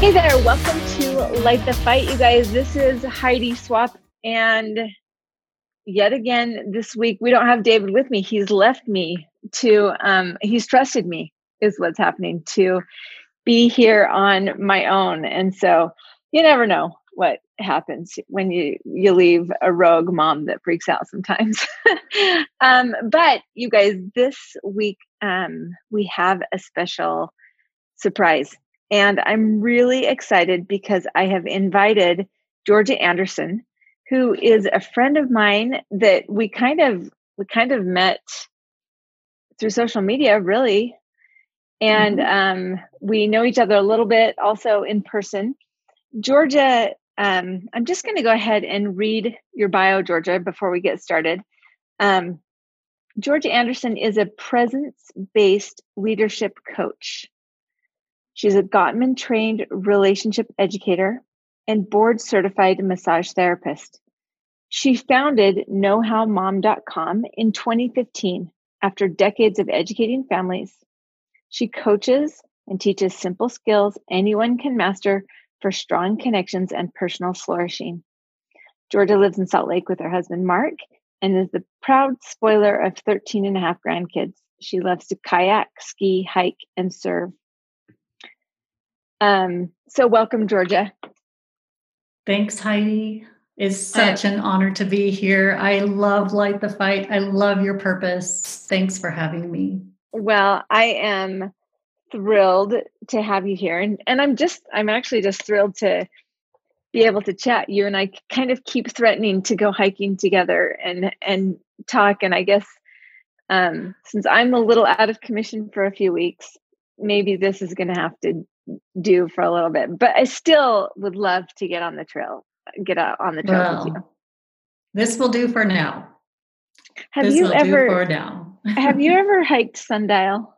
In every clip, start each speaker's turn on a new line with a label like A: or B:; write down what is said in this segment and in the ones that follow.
A: Hey there, welcome to Light the Fight, you guys. This is Heidi Swapp, and yet again this week we don't have David with me. He's left me to, um, he's trusted me, is what's happening, to be here on my own. And so you never know what happens when you you leave a rogue mom that freaks out sometimes. um, but you guys, this week um, we have a special surprise and I'm really excited because I have invited Georgia Anderson, who is a friend of mine that we kind of we kind of met through social media, really. And mm-hmm. um, we know each other a little bit also in person. Georgia, um, I'm just going to go ahead and read your bio, Georgia, before we get started. Um, Georgia Anderson is a presence based leadership coach. She's a Gottman trained relationship educator and board certified massage therapist. She founded knowhowmom.com in 2015 after decades of educating families. She coaches and teaches simple skills anyone can master for strong connections and personal flourishing. Georgia lives in Salt Lake with her husband Mark and is the proud spoiler of 13 and a half grandkids. She loves to kayak, ski, hike, and serve. Um, so welcome, Georgia.
B: Thanks, Heidi. It's such an honor to be here. I love Light the Fight. I love your purpose. Thanks for having me.
A: Well, I am thrilled to have you here. And, and I'm just, I'm actually just thrilled to be able to chat. You and I kind of keep threatening to go hiking together and, and talk. And I guess um, since I'm a little out of commission for a few weeks, maybe this is going to have to do for a little bit. But I still would love to get on the trail, get out on the trail well, with you.
B: This will do for now.
A: Have this you ever for now? have you ever hiked Sundial?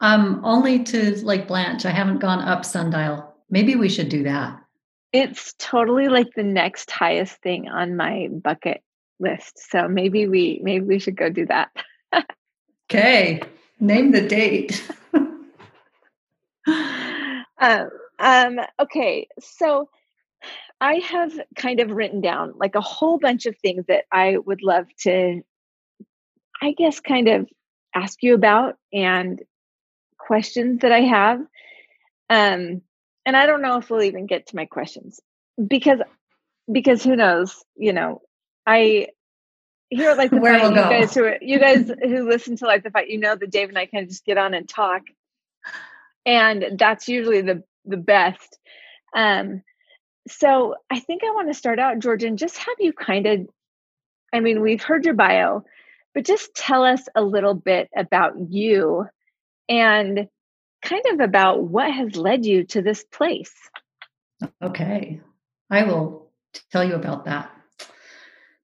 B: Um, only to Lake Blanche. I haven't gone up Sundial. Maybe we should do that.
A: It's totally like the next highest thing on my bucket list. So maybe we maybe we should go do that.
B: okay. Name the date.
A: um, um, okay, so I have kind of written down like a whole bunch of things that I would love to, I guess, kind of ask you about and questions that I have. Um, and I don't know if we'll even get to my questions because because who knows, you know, I here like the Where fight, we'll you guys who you guys who listen to like the fight, you know that Dave and I can just get on and talk and that's usually the the best. Um so i think i want to start out georgia and just have you kind of i mean we've heard your bio but just tell us a little bit about you and kind of about what has led you to this place.
B: Okay. I will tell you about that.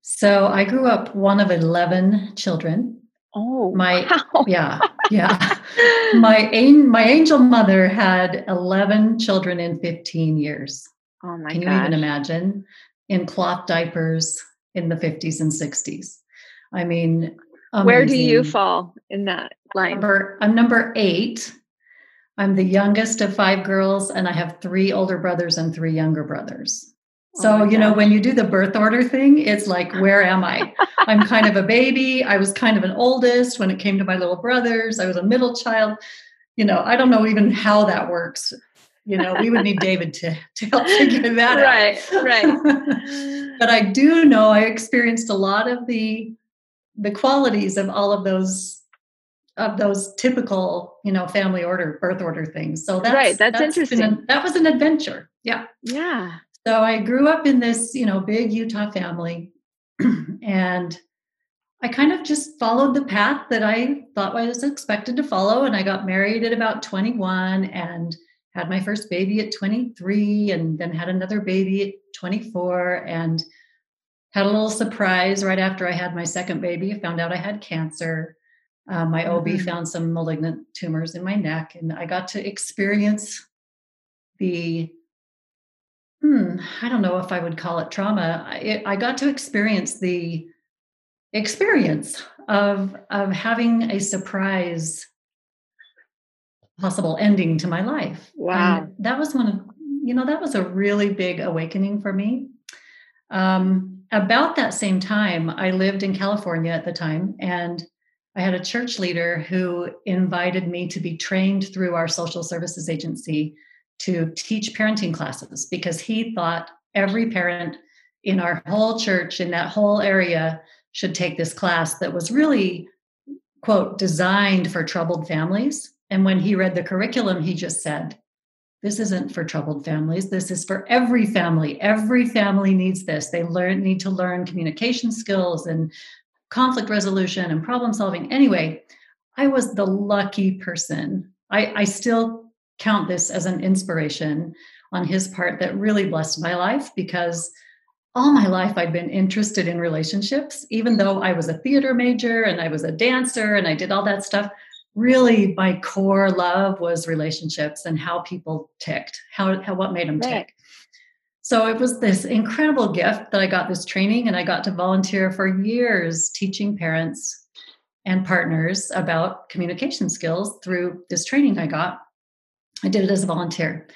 B: So i grew up one of 11 children.
A: Oh,
B: my wow. yeah, yeah. my my angel mother had 11 children in 15 years.
A: Oh my god.
B: Can
A: gosh.
B: you even imagine? In cloth diapers in the 50s and 60s. I mean,
A: amazing. where do you fall in that line?
B: Number, I'm number 8. I'm the youngest of five girls and I have three older brothers and three younger brothers. Oh so, oh you know, when you do the birth order thing, it's like, where am I? I'm kind of a baby. I was kind of an oldest when it came to my little brothers. I was a middle child. You know, I don't know even how that works. You know, we would need David to, to help figure that
A: right, out. Right, right.
B: but I do know I experienced a lot of the the qualities of all of those of those typical, you know, family order, birth order things. So that's
A: right. That's, that's interesting.
B: That was an adventure. Yeah.
A: Yeah.
B: So I grew up in this, you know, big Utah family. and I kind of just followed the path that I thought I was expected to follow. And I got married at about 21 and had my first baby at 23 and then had another baby at 24 and had a little surprise right after I had my second baby. I found out I had cancer. Uh, my mm-hmm. OB found some malignant tumors in my neck, and I got to experience the hmm, I don't know if I would call it trauma. I, I got to experience the experience of of having a surprise possible ending to my life.
A: Wow.
B: And that was one of, you know, that was a really big awakening for me. Um, about that same time, I lived in California at the time, and I had a church leader who invited me to be trained through our social services agency to teach parenting classes because he thought every parent in our whole church, in that whole area, should take this class that was really, quote, designed for troubled families and when he read the curriculum, he just said, this isn't for troubled families. This is for every family. Every family needs this. They learn need to learn communication skills and conflict resolution and problem solving. Anyway, I was the lucky person. I, I still count this as an inspiration on his part that really blessed my life because all my life I'd been interested in relationships, even though I was a theater major and I was a dancer and I did all that stuff really my core love was relationships and how people ticked, how, how what made them right. tick. So it was this incredible gift that I got this training and I got to volunteer for years teaching parents and partners about communication skills through this training I got. I did it as a volunteer.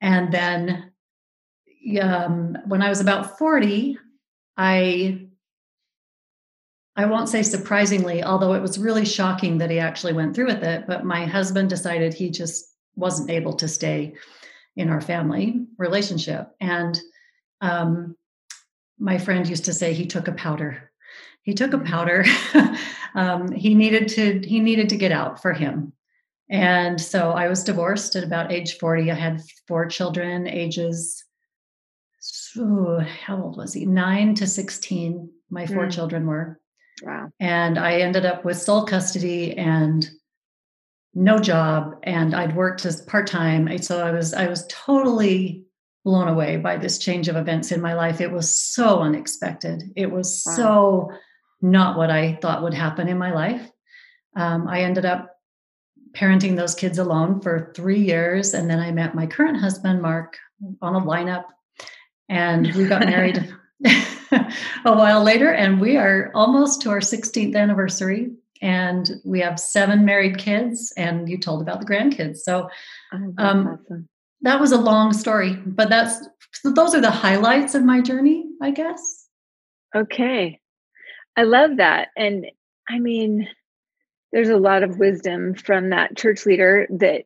B: And then um, when I was about 40, I I won't say surprisingly, although it was really shocking that he actually went through with it, but my husband decided he just wasn't able to stay in our family relationship. And um, my friend used to say he took a powder. He took a mm. powder. um, he needed to he needed to get out for him. And so I was divorced at about age 40. I had four children, ages so how old was he? Nine to 16. My four mm. children were.
A: Wow.
B: And I ended up with sole custody and no job and I'd worked as part-time. So I was I was totally blown away by this change of events in my life. It was so unexpected. It was wow. so not what I thought would happen in my life. Um, I ended up parenting those kids alone for three years. And then I met my current husband, Mark, on a lineup. And we got married a while later, and we are almost to our 16th anniversary. And we have seven married kids, and you told about the grandkids. So oh, um, awesome. that was a long story, but that's so those are the highlights of my journey, I guess.
A: Okay. I love that. And I mean, there's a lot of wisdom from that church leader that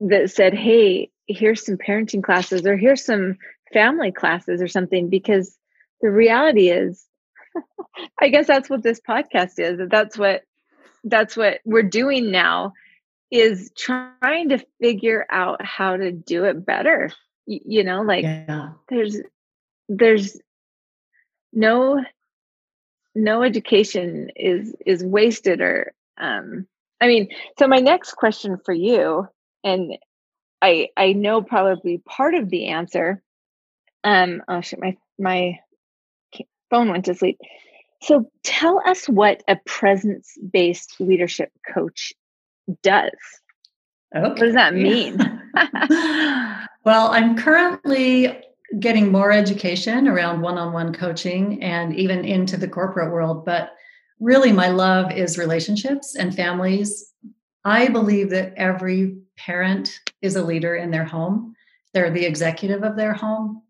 A: that said, "Hey, here's some parenting classes or here's some family classes or something because the reality is i guess that's what this podcast is that's what that's what we're doing now is trying to figure out how to do it better you, you know like yeah. there's there's no no education is is wasted or um i mean so my next question for you and i i know probably part of the answer um oh shit my my phone went to sleep. So tell us what a presence based leadership coach does. Okay. What does that mean?
B: well, I'm currently getting more education around one on one coaching and even into the corporate world. But really, my love is relationships and families. I believe that every parent is a leader in their home, they're the executive of their home.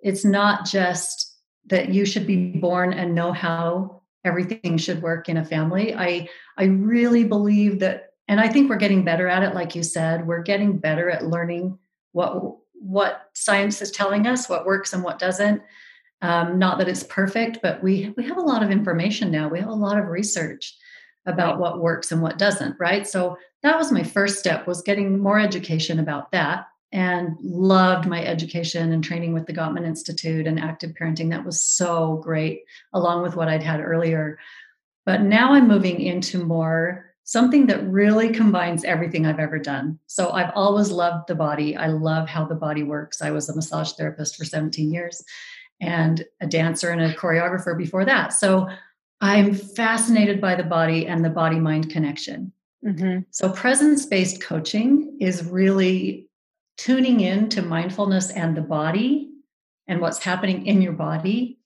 B: It's not just that you should be born and know how everything should work in a family. I I really believe that and I think we're getting better at it like you said. We're getting better at learning what what science is telling us, what works and what doesn't. Um, not that it's perfect, but we we have a lot of information now. We have a lot of research about what works and what doesn't, right? So that was my first step was getting more education about that and loved my education and training with the Gottman Institute and active parenting. That was so great, along with what I'd had earlier. But now I'm moving into more something that really combines everything I've ever done. So I've always loved the body. I love how the body works. I was a massage therapist for 17 years and a dancer and a choreographer before that. So I'm fascinated by the body and the body mind connection. Mm-hmm. So presence based coaching is really tuning in to mindfulness and the body and what's happening in your body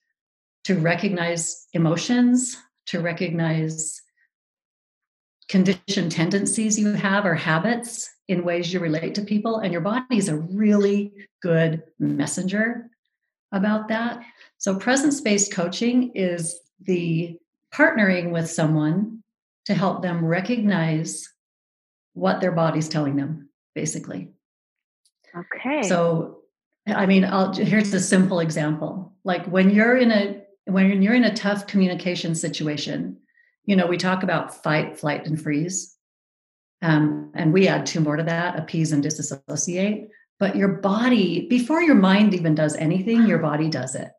B: to recognize emotions, to recognize conditioned tendencies you have or habits in ways you relate to people. And your body is a really good messenger about that. So, presence based coaching is the partnering with someone to help them recognize what their body's telling them, basically.
A: Okay.
B: So, I mean, I'll, here's a simple example. Like when you're in a when you're in a tough communication situation, you know, we talk about fight, flight, and freeze. Um, and we add two more to that appease and disassociate. But your body, before your mind even does anything, your body does it.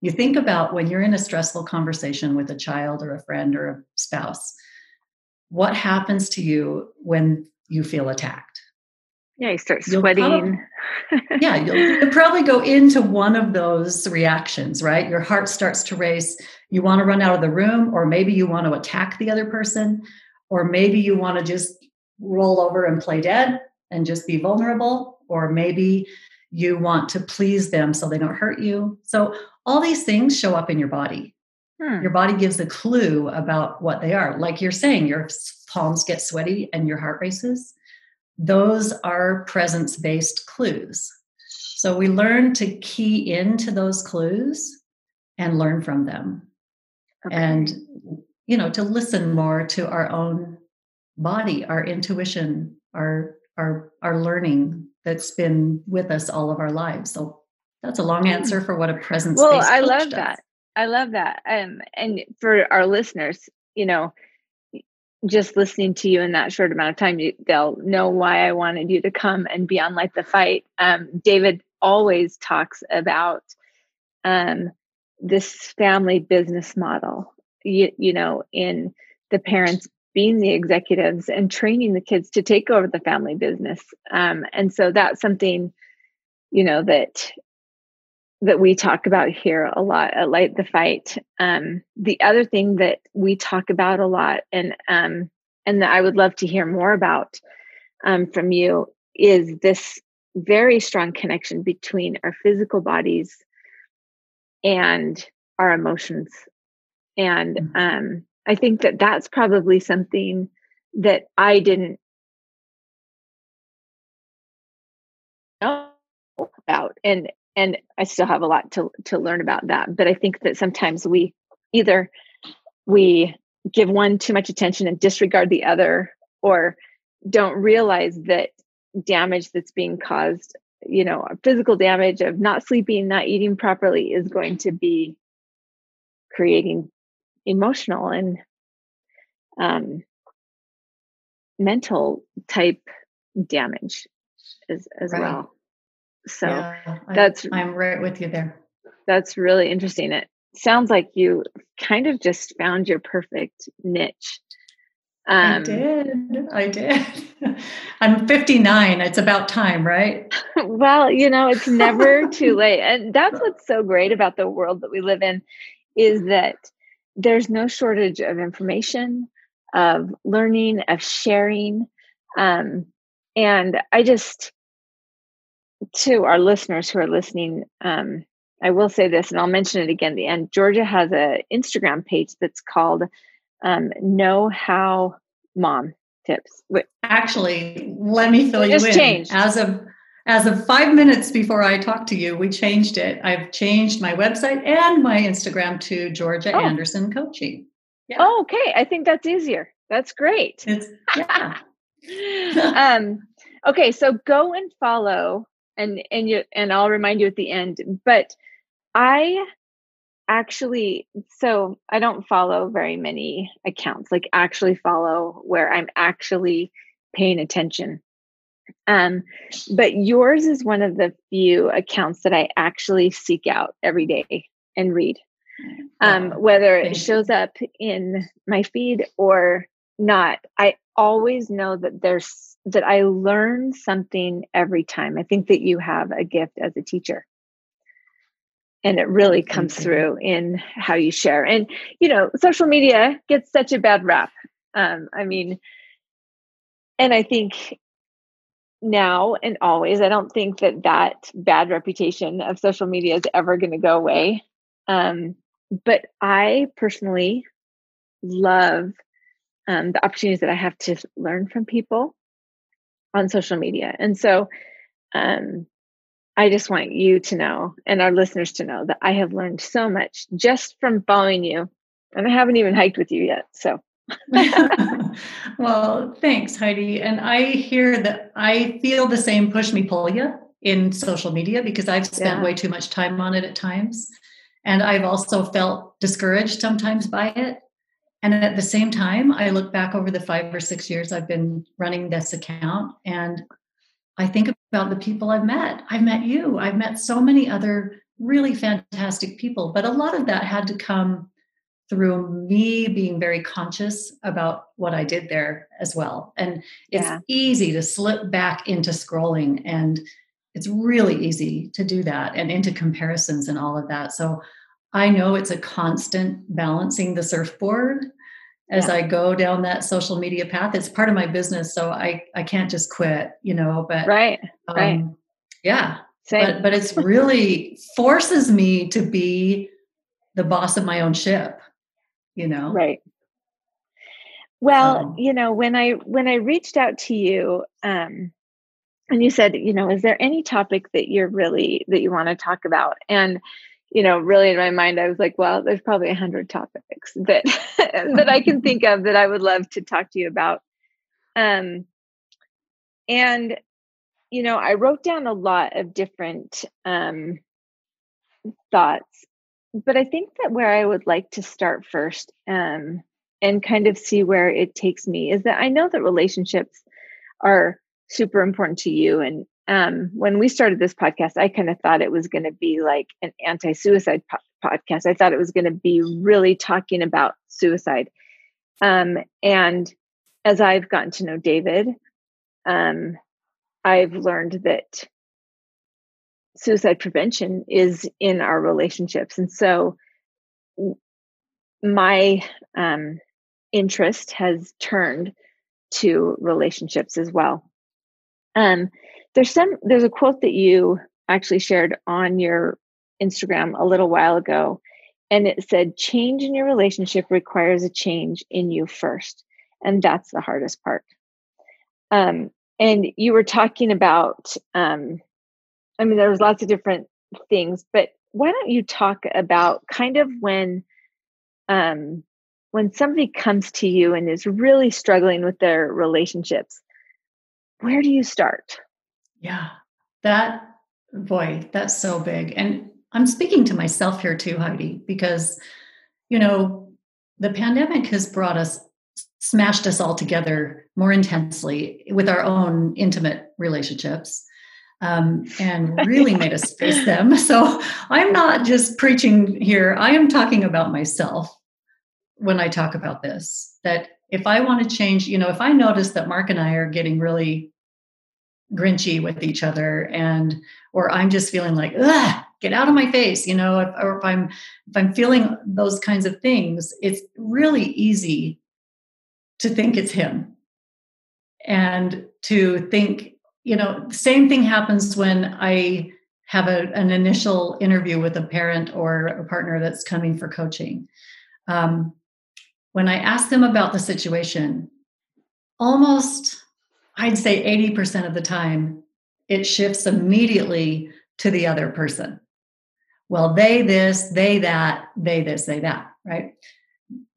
B: You think about when you're in a stressful conversation with a child or a friend or a spouse, what happens to you when you feel attacked?
A: Yeah, you start sweating.
B: Probably, yeah, you'll, you'll, probably go into one of those reactions, right? Your heart starts to race. You want to run out of the room, or maybe you want to attack the other person, or maybe you want to just roll over and play dead and just be vulnerable, or maybe you want to please them so they don't hurt you. So, all these things show up in your body. Hmm. Your body gives a clue about what they are. Like you're saying, your palms get sweaty and your heart races those are presence based clues. So we learn to key into those clues and learn from them. Okay. And, you know, to listen more to our own body, our intuition, our our our learning that's been with us all of our lives. So that's a long answer for what a presence.
A: Well, I love does. that. I love that. Um, and for our listeners, you know, just listening to you in that short amount of time, you, they'll know why I wanted you to come and be on Light the Fight. Um, David always talks about um, this family business model, you, you know, in the parents being the executives and training the kids to take over the family business. Um, and so that's something, you know, that that we talk about here a lot at Light the Fight. Um, the other thing that we talk about a lot, and um, and that I would love to hear more about um, from you, is this very strong connection between our physical bodies and our emotions. And mm-hmm. um, I think that that's probably something that I didn't know about and and I still have a lot to to learn about that. But I think that sometimes we either we give one too much attention and disregard the other, or don't realize that damage that's being caused, you know, physical damage of not sleeping, not eating properly, is going to be creating emotional and um, mental type damage as as right. well. So yeah, that's
B: I'm right with you there.
A: That's really interesting. It sounds like you kind of just found your perfect niche.
B: Um, I did. I did. I'm 59. It's about time, right?
A: well, you know, it's never too late. And that's what's so great about the world that we live in is that there's no shortage of information, of learning, of sharing. Um, and I just, to our listeners who are listening, um, I will say this, and I'll mention it again at the end. Georgia has an Instagram page that's called um, Know How Mom Tips.
B: Actually, let me fill you in.
A: Changed.
B: As of as of five minutes before I talked to you, we changed it. I've changed my website and my Instagram to Georgia oh. Anderson Coaching.
A: Yeah. Oh, okay. I think that's easier. That's great.
B: It's yeah.
A: um, okay, so go and follow and and you and I'll remind you at the end. But I actually so I don't follow very many accounts, like actually follow where I'm actually paying attention. Um, but yours is one of the few accounts that I actually seek out every day and read. um, whether it shows up in my feed or not. I always know that there's that I learn something every time. I think that you have a gift as a teacher. And it really comes through in how you share. And, you know, social media gets such a bad rap. Um, I mean, and I think now and always, I don't think that that bad reputation of social media is ever going to go away. Um, but I personally love um, the opportunities that I have to learn from people on social media. And so um, I just want you to know and our listeners to know that I have learned so much just from following you. And I haven't even hiked with you yet. So.
B: well, thanks, Heidi. And I hear that I feel the same push me pull you in social media because I've spent yeah. way too much time on it at times. And I've also felt discouraged sometimes by it. And at the same time, I look back over the five or six years I've been running this account and I think about the people I've met. I've met you, I've met so many other really fantastic people, but a lot of that had to come through me being very conscious about what I did there as well. And it's yeah. easy to slip back into scrolling and it's really easy to do that and into comparisons and all of that. So I know it's a constant balancing the surfboard as yeah. I go down that social media path. It's part of my business, so I I can't just quit, you know. But
A: right, um, right,
B: yeah. Same. But but it's really forces me to be the boss of my own ship, you know.
A: Right. Well, um, you know, when I when I reached out to you, um, and you said, you know, is there any topic that you're really that you want to talk about? And you know, really in my mind, I was like, well, there's probably a hundred topics that that I can think of that I would love to talk to you about. Um, and you know, I wrote down a lot of different um, thoughts, but I think that where I would like to start first um, and kind of see where it takes me is that I know that relationships are super important to you and um, when we started this podcast, I kind of thought it was going to be like an anti suicide po- podcast. I thought it was going to be really talking about suicide. Um, and as I've gotten to know David, um, I've learned that suicide prevention is in our relationships. And so my um, interest has turned to relationships as well. Um, there's some there's a quote that you actually shared on your Instagram a little while ago and it said change in your relationship requires a change in you first and that's the hardest part um, and you were talking about um, i mean there was lots of different things but why don't you talk about kind of when um, when somebody comes to you and is really struggling with their relationships where do you start
B: yeah, that boy, that's so big. And I'm speaking to myself here too, Heidi, because, you know, the pandemic has brought us, smashed us all together more intensely with our own intimate relationships. Um, and really made us face them. So I'm not just preaching here, I am talking about myself when I talk about this. That if I want to change, you know, if I notice that Mark and I are getting really grinchy with each other and or i'm just feeling like Ugh, get out of my face you know if, or if i'm if i'm feeling those kinds of things it's really easy to think it's him and to think you know the same thing happens when i have a, an initial interview with a parent or a partner that's coming for coaching um, when i ask them about the situation almost I'd say 80% of the time, it shifts immediately to the other person. Well, they this, they that, they this, they that, right?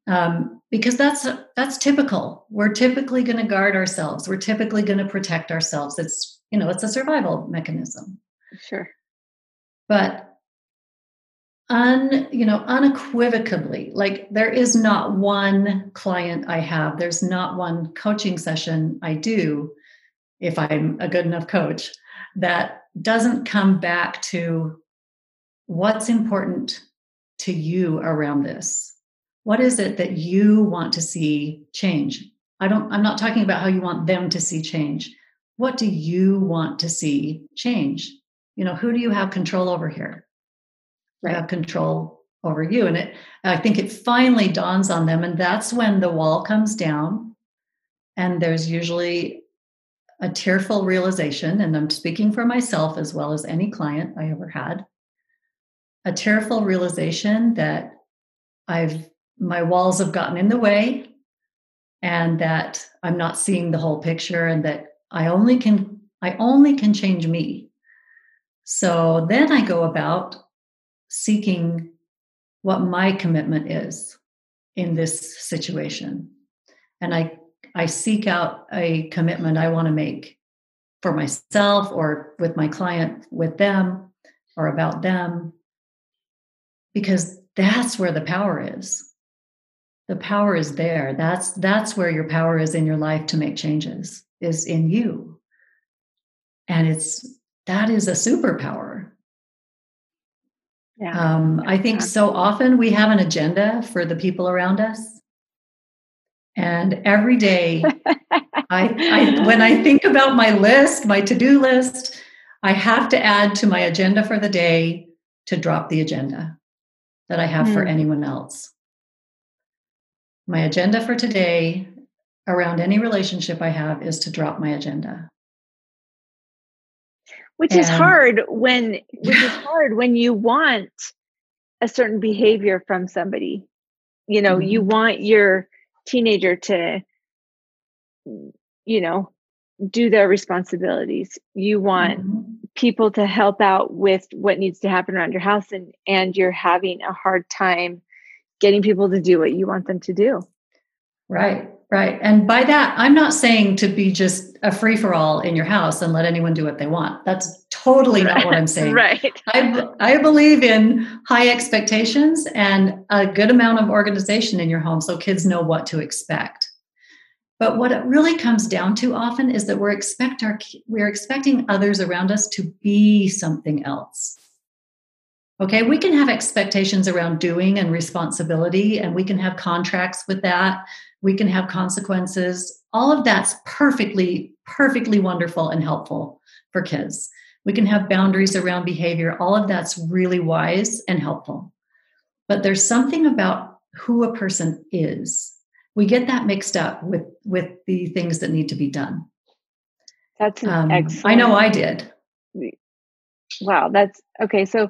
B: Um, because that's that's typical. We're typically going to guard ourselves. We're typically going to protect ourselves. It's you know it's a survival mechanism.
A: Sure.
B: But un you know unequivocally like there is not one client i have there's not one coaching session i do if i'm a good enough coach that doesn't come back to what's important to you around this? What is it that you want to see change? I don't, I'm not talking about how you want them to see change. What do you want to see change? You know, who do you have control over here? Right. You have control over you. And it, I think it finally dawns on them. And that's when the wall comes down. And there's usually a tearful realization. And I'm speaking for myself as well as any client I ever had a tearful realization that I've my walls have gotten in the way and that I'm not seeing the whole picture and that I only can I only can change me. So then I go about seeking what my commitment is in this situation. And I I seek out a commitment I want to make for myself or with my client with them or about them because that's where the power is the power is there that's that's where your power is in your life to make changes is in you and it's that is a superpower yeah. Um, I think so often we have an agenda for the people around us. And every day, I, I, when I think about my list, my to do list, I have to add to my agenda for the day to drop the agenda that I have mm. for hmm. anyone else. My agenda for today around any relationship I have is to drop my agenda.
A: Which and, is hard when which is hard when you want a certain behavior from somebody. You know, mm-hmm. you want your teenager to you know, do their responsibilities. You want mm-hmm people to help out with what needs to happen around your house and and you're having a hard time getting people to do what you want them to do.
B: Right right. And by that i'm not saying to be just a free for all in your house and let anyone do what they want. That's totally not what i'm saying.
A: Right.
B: I, I believe in high expectations and a good amount of organization in your home so kids know what to expect. But what it really comes down to often is that we're expect our we're expecting others around us to be something else. Okay, we can have expectations around doing and responsibility, and we can have contracts with that. We can have consequences. All of that's perfectly, perfectly wonderful and helpful for kids. We can have boundaries around behavior. All of that's really wise and helpful. But there's something about who a person is we get that mixed up with with the things that need to be done
A: that's um, excellent
B: i know i did
A: wow that's okay so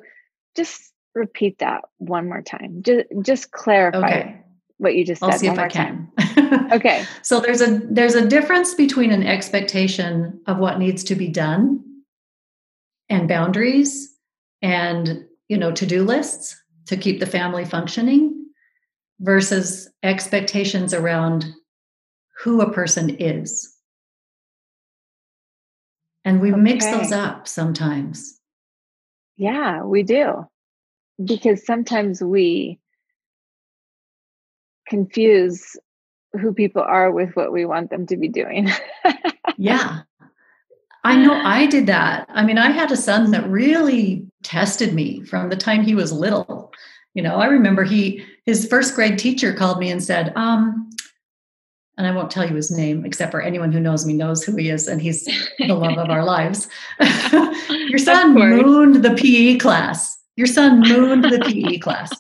A: just repeat that one more time just just clarify okay. what you just said
B: I'll see
A: if
B: I can.
A: okay
B: so there's a there's a difference between an expectation of what needs to be done and boundaries and you know to-do lists to keep the family functioning versus expectations around who a person is. And we okay. mix those up sometimes.
A: Yeah, we do. Because sometimes we confuse who people are with what we want them to be doing.
B: yeah. I know I did that. I mean, I had a son that really tested me from the time he was little. You know, I remember he his first grade teacher called me and said, um, and I won't tell you his name, except for anyone who knows me knows who he is, and he's the love of our lives. Your son mooned the PE class. Your son mooned the PE class.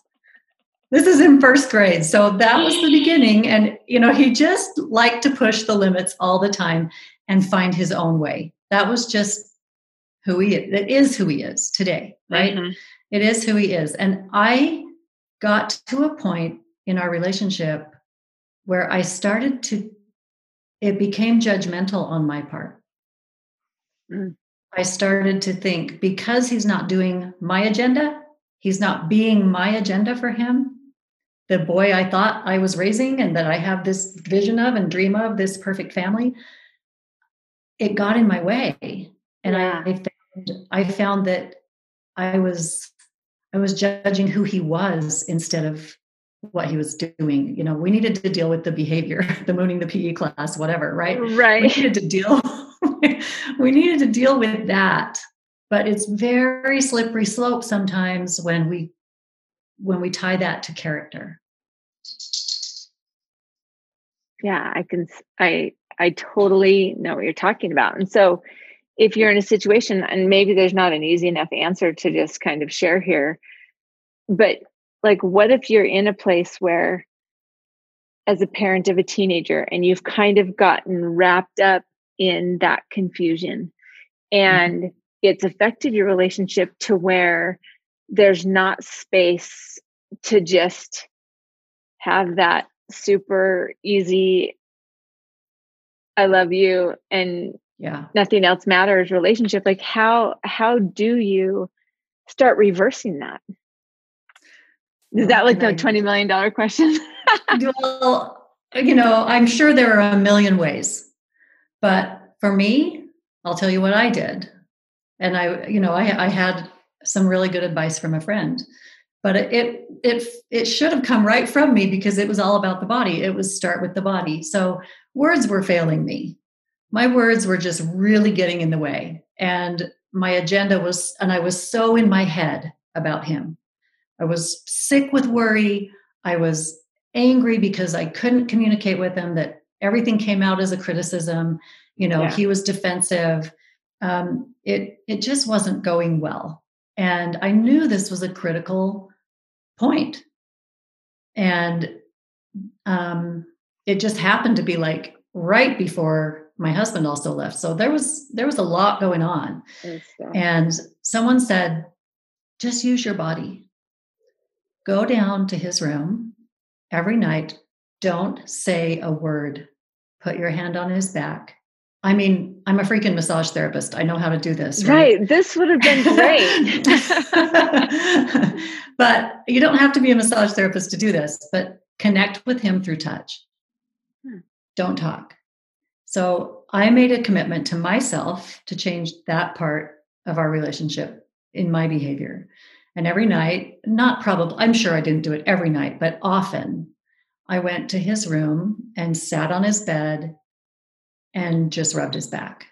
B: This is in first grade. So that was the beginning. And, you know, he just liked to push the limits all the time and find his own way. That was just who he is. It is who he is today, right? Mm-hmm. It is who he is. And I got to a point in our relationship where I started to, it became judgmental on my part. Mm. I started to think because he's not doing my agenda, he's not being my agenda for him, the boy I thought I was raising and that I have this vision of and dream of, this perfect family, it got in my way. And yeah. I, found, I found that I was I was judging who he was instead of what he was doing. You know, we needed to deal with the behavior, the mooning the PE class, whatever, right?
A: Right.
B: We needed to deal. we needed to deal with that. But it's very slippery slope sometimes when we when we tie that to character.
A: Yeah, I can I I totally know what you're talking about. And so if you're in a situation and maybe there's not an easy enough answer to just kind of share here, but like what if you're in a place where as a parent of a teenager and you've kind of gotten wrapped up in that confusion mm-hmm. and mm-hmm. it's affected your relationship to where there's not space to just have that super easy i love you and
B: yeah
A: nothing else matters relationship like how how do you start reversing that is that like the $20 million question?
B: Well you know i'm sure there are a million ways but for me i'll tell you what i did. And i you know i, I had some really good advice from a friend but it it it should have come right from me because it was all about the body. It was start with the body. So words were failing me. My words were just really getting in the way and my agenda was and i was so in my head about him i was sick with worry i was angry because i couldn't communicate with him that everything came out as a criticism you know yeah. he was defensive um, it it just wasn't going well and I knew this was a critical point. And um, it just happened to be like right before my husband also left. So there was there was a lot going on. And someone said, just use your body. Go down to his room every night. Don't say a word. Put your hand on his back I mean, I'm a freaking massage therapist. I know how to do this.
A: Right. right. This would have been great.
B: but you don't have to be a massage therapist to do this, but connect with him through touch. Hmm. Don't talk. So I made a commitment to myself to change that part of our relationship in my behavior. And every night, not probably, I'm sure I didn't do it every night, but often I went to his room and sat on his bed and just rubbed his back.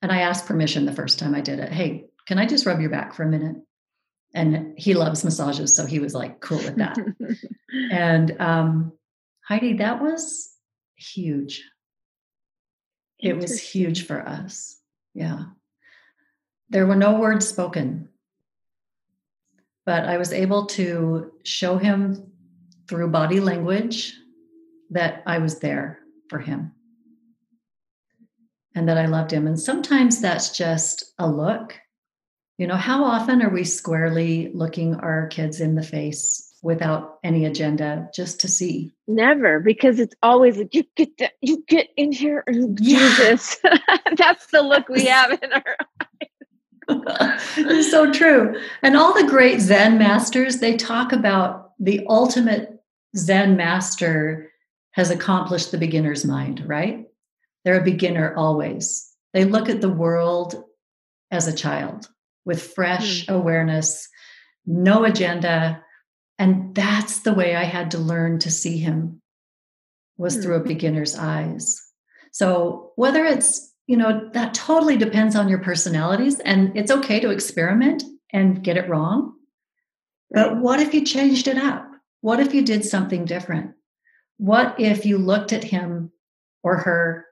B: And I asked permission the first time I did it. Hey, can I just rub your back for a minute? And he loves massages, so he was like cool with that. and um, Heidi, that was huge. It was huge for us. Yeah. There were no words spoken, but I was able to show him through body language that I was there for him and that I loved him. And sometimes that's just a look. You know, how often are we squarely looking our kids in the face without any agenda just to see?
A: Never, because it's always like, you get that, you get in here and yeah. Jesus. that's the look we have in our
B: eyes. it's so true. And all the great Zen masters, they talk about the ultimate Zen master has accomplished the beginner's mind, right? They're a beginner always. They look at the world as a child with fresh mm. awareness, no agenda. And that's the way I had to learn to see him was mm. through a hmm. beginner's eyes. So whether it's, you know, that totally depends on your personalities and it's okay to experiment and get it wrong. But what if you changed it up? What if you did something different? What if you looked at him or her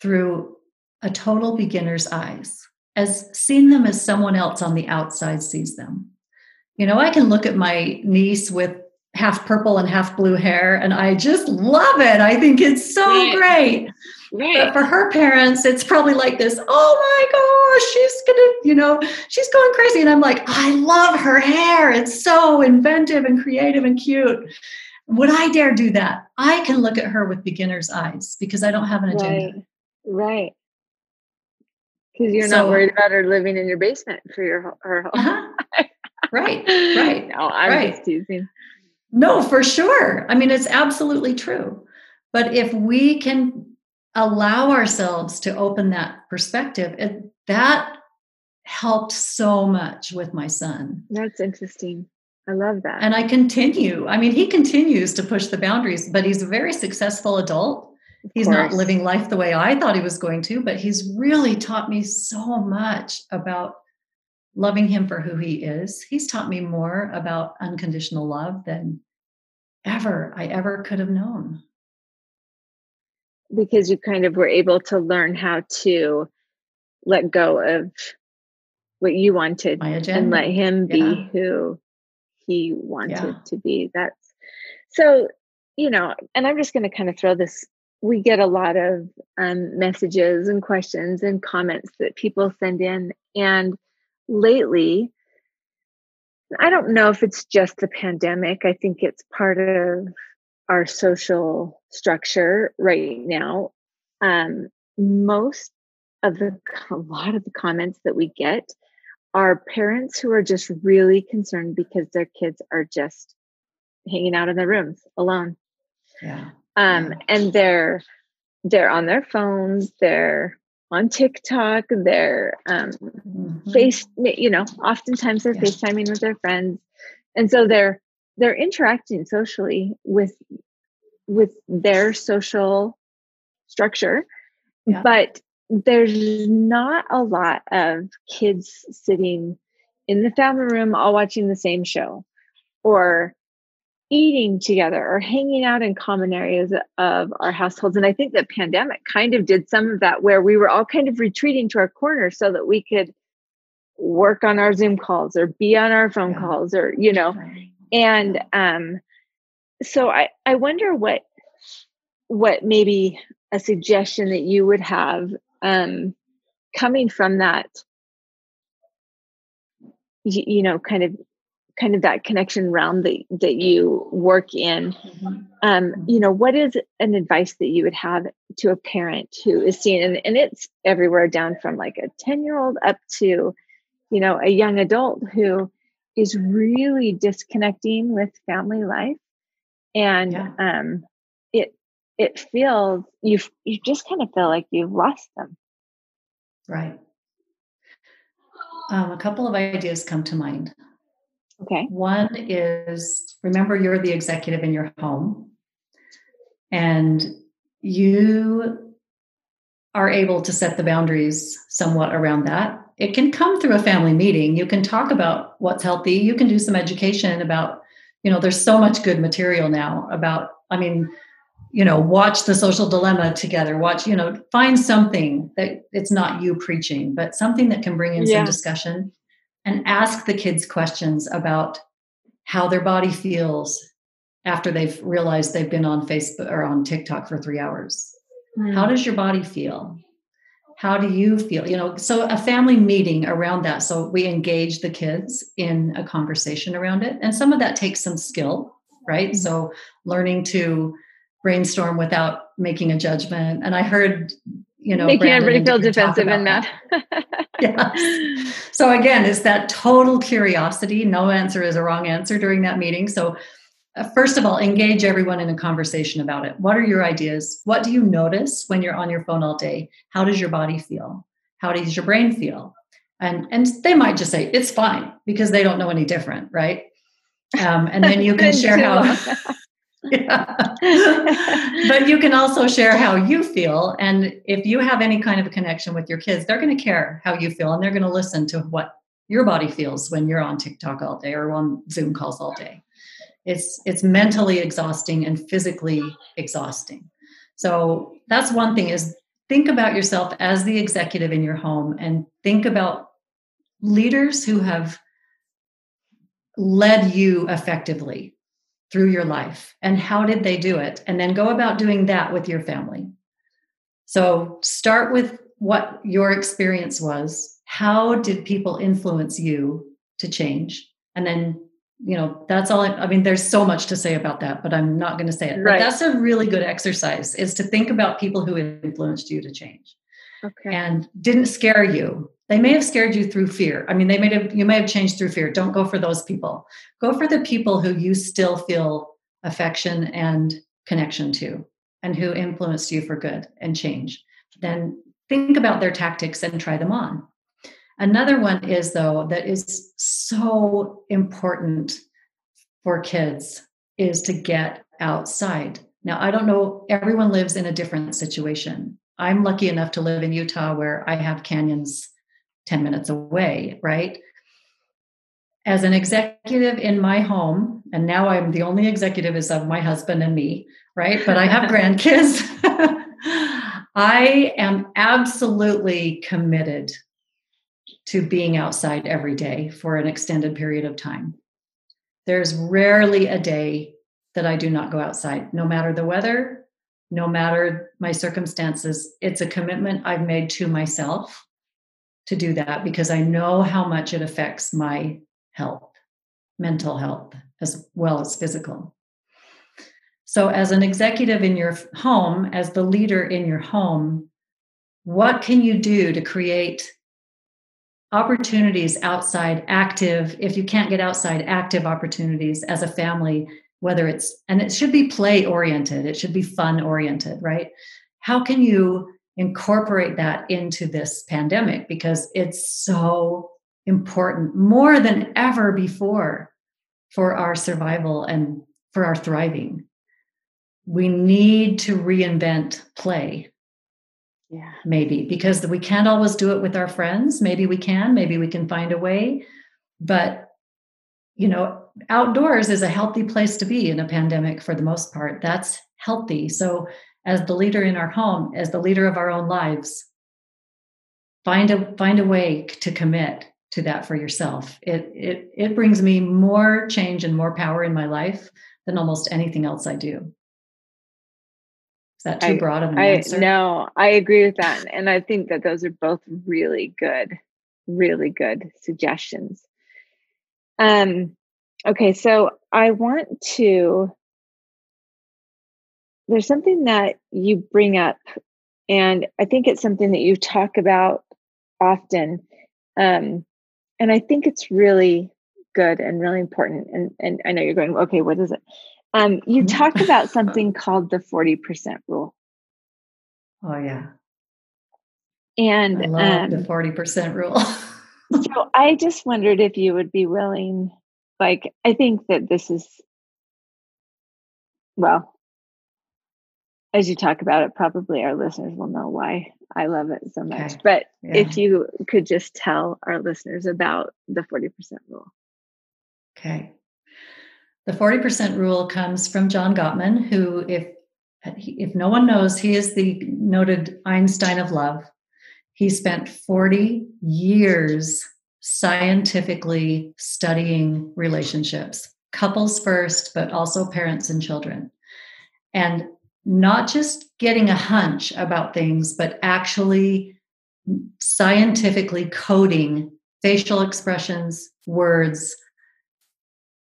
B: through a total beginner's eyes, as seeing them as someone else on the outside sees them. You know, I can look at my niece with half purple and half blue hair, and I just love it. I think it's so great. Right. But for her parents, it's probably like this, oh my gosh, she's gonna, you know, she's going crazy. And I'm like, I love her hair. It's so inventive and creative and cute. Would I dare do that? I can look at her with beginner's eyes because I don't have an agenda.
A: Right. Right. Because you're so, not worried about her living in your basement for your her home. Uh-huh.
B: right. Right.
A: No, I'm right. just teasing.
B: No, for sure. I mean, it's absolutely true. But if we can allow ourselves to open that perspective, it, that helped so much with my son.
A: That's interesting. I love that.
B: And I continue. I mean, he continues to push the boundaries, but he's a very successful adult he's not living life the way I thought he was going to, but he's really taught me so much about loving him for who he is. He's taught me more about unconditional love than ever I ever could have known.
A: Because you kind of were able to learn how to let go of what you wanted and let him be yeah. who he wanted yeah. to be. That's so, you know, and I'm just going to kind of throw this. We get a lot of um, messages and questions and comments that people send in. And lately, I don't know if it's just the pandemic. I think it's part of our social structure right now. Um, most of the, a lot of the comments that we get are parents who are just really concerned because their kids are just hanging out in their rooms alone.
B: Yeah.
A: Um,
B: yeah.
A: and they're they're on their phones, they're on TikTok, they're um mm-hmm. face you know, oftentimes they're yeah. FaceTiming with their friends. And so they're they're interacting socially with with their social structure. Yeah. But there's not a lot of kids sitting in the family room all watching the same show or eating together or hanging out in common areas of our households and i think the pandemic kind of did some of that where we were all kind of retreating to our corner so that we could work on our zoom calls or be on our phone yeah. calls or you know and um so i i wonder what what maybe a suggestion that you would have um, coming from that you, you, know kind of kind of that connection realm that that you work in. Um, you know what is an advice that you would have to a parent who is seeing and, and it's everywhere down from like a 10 year old up to you know a young adult who is really disconnecting with family life and yeah. um it it feels you you just kind of feel like you've lost them.
B: Right. Um, a couple of ideas come to mind.
A: Okay.
B: One is remember you're the executive in your home, and you are able to set the boundaries somewhat around that. It can come through a family meeting. You can talk about what's healthy. You can do some education about, you know, there's so much good material now about, I mean, you know watch the social dilemma together watch you know find something that it's not you preaching but something that can bring in yeah. some discussion and ask the kids questions about how their body feels after they've realized they've been on facebook or on tiktok for three hours mm. how does your body feel how do you feel you know so a family meeting around that so we engage the kids in a conversation around it and some of that takes some skill right mm-hmm. so learning to brainstorm without making a judgment. And I heard, you know,
A: making everybody feel defensive and mad.
B: yeah. So again, it's that total curiosity. No answer is a wrong answer during that meeting. So first of all, engage everyone in a conversation about it. What are your ideas? What do you notice when you're on your phone all day? How does your body feel? How does your brain feel? And and they might just say it's fine because they don't know any different, right? Um, and then you can share how yeah. but you can also share how you feel. And if you have any kind of a connection with your kids, they're going to care how you feel and they're going to listen to what your body feels when you're on TikTok all day or on Zoom calls all day. It's it's mentally exhausting and physically exhausting. So that's one thing is think about yourself as the executive in your home and think about leaders who have led you effectively through your life and how did they do it? And then go about doing that with your family. So start with what your experience was. How did people influence you to change? And then you know that's all I, I mean there's so much to say about that but i'm not going to say it right. but that's a really good exercise is to think about people who influenced you to change
A: okay.
B: and didn't scare you they may have scared you through fear. I mean, they may have you may have changed through fear. Don't go for those people. Go for the people who you still feel affection and connection to and who influenced you for good and change. Then think about their tactics and try them on. Another one is though that is so important for kids is to get outside. Now, I don't know, everyone lives in a different situation. I'm lucky enough to live in Utah where I have canyons 10 minutes away, right? as an executive in my home, and now I'm the only executive is of my husband and me, right? But I have grandkids. I am absolutely committed to being outside every day for an extended period of time. There's rarely a day that I do not go outside, no matter the weather, no matter my circumstances. It's a commitment I've made to myself to do that because I know how much it affects my health, mental health, as well as physical. So, as an executive in your home, as the leader in your home, what can you do to create opportunities outside active if you can't get outside active opportunities as a family whether it's and it should be play oriented it should be fun oriented right? How can you incorporate that into this pandemic? Because it's so important more than ever before for our survival and for our thriving. We need to reinvent play
A: yeah.
B: Maybe because we can't always do it with our friends. Maybe we can, maybe we can find a way. But, you know, outdoors is a healthy place to be in a pandemic for the most part. That's healthy. So, as the leader in our home, as the leader of our own lives, find a find a way to commit to that for yourself. It it it brings me more change and more power in my life than almost anything else I do. Is that too I, broad of an
A: I,
B: answer?
A: No, I agree with that. And I think that those are both really good, really good suggestions. Um, okay, so I want to, there's something that you bring up, and I think it's something that you talk about often. Um, and I think it's really good and really important. And, and I know you're going, okay, what is it? Um, you talk about something called the 40% rule.
B: Oh, yeah.
A: And
B: I love um, the 40% rule.
A: so I just wondered if you would be willing, like, I think that this is, well, as you talk about it, probably our listeners will know why I love it so much. Okay. But yeah. if you could just tell our listeners about the 40% rule.
B: Okay. The 40% rule comes from John Gottman, who, if if no one knows, he is the noted Einstein of love. He spent 40 years scientifically studying relationships, couples first, but also parents and children. And not just getting a hunch about things, but actually scientifically coding facial expressions, words,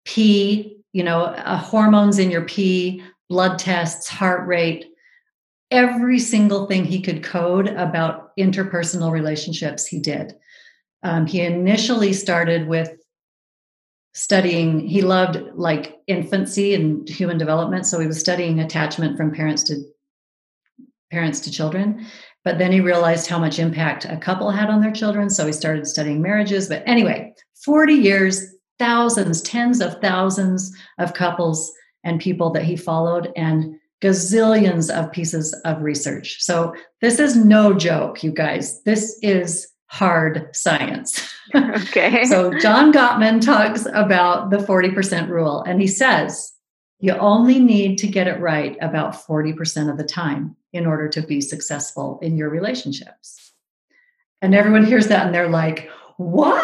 B: P, you know, uh, hormones in your pee, blood tests, heart rate, every single thing he could code about interpersonal relationships, he did. Um, he initially started with studying, he loved like infancy and human development. So he was studying attachment from parents to parents to children. But then he realized how much impact a couple had on their children. So he started studying marriages. But anyway, 40 years thousands, tens of thousands of couples and people that he followed and gazillions of pieces of research. So this is no joke, you guys. This is hard science.
A: Okay.
B: so John Gottman talks about the 40% rule and he says you only need to get it right about 40% of the time in order to be successful in your relationships. And everyone hears that and they're like, "What?"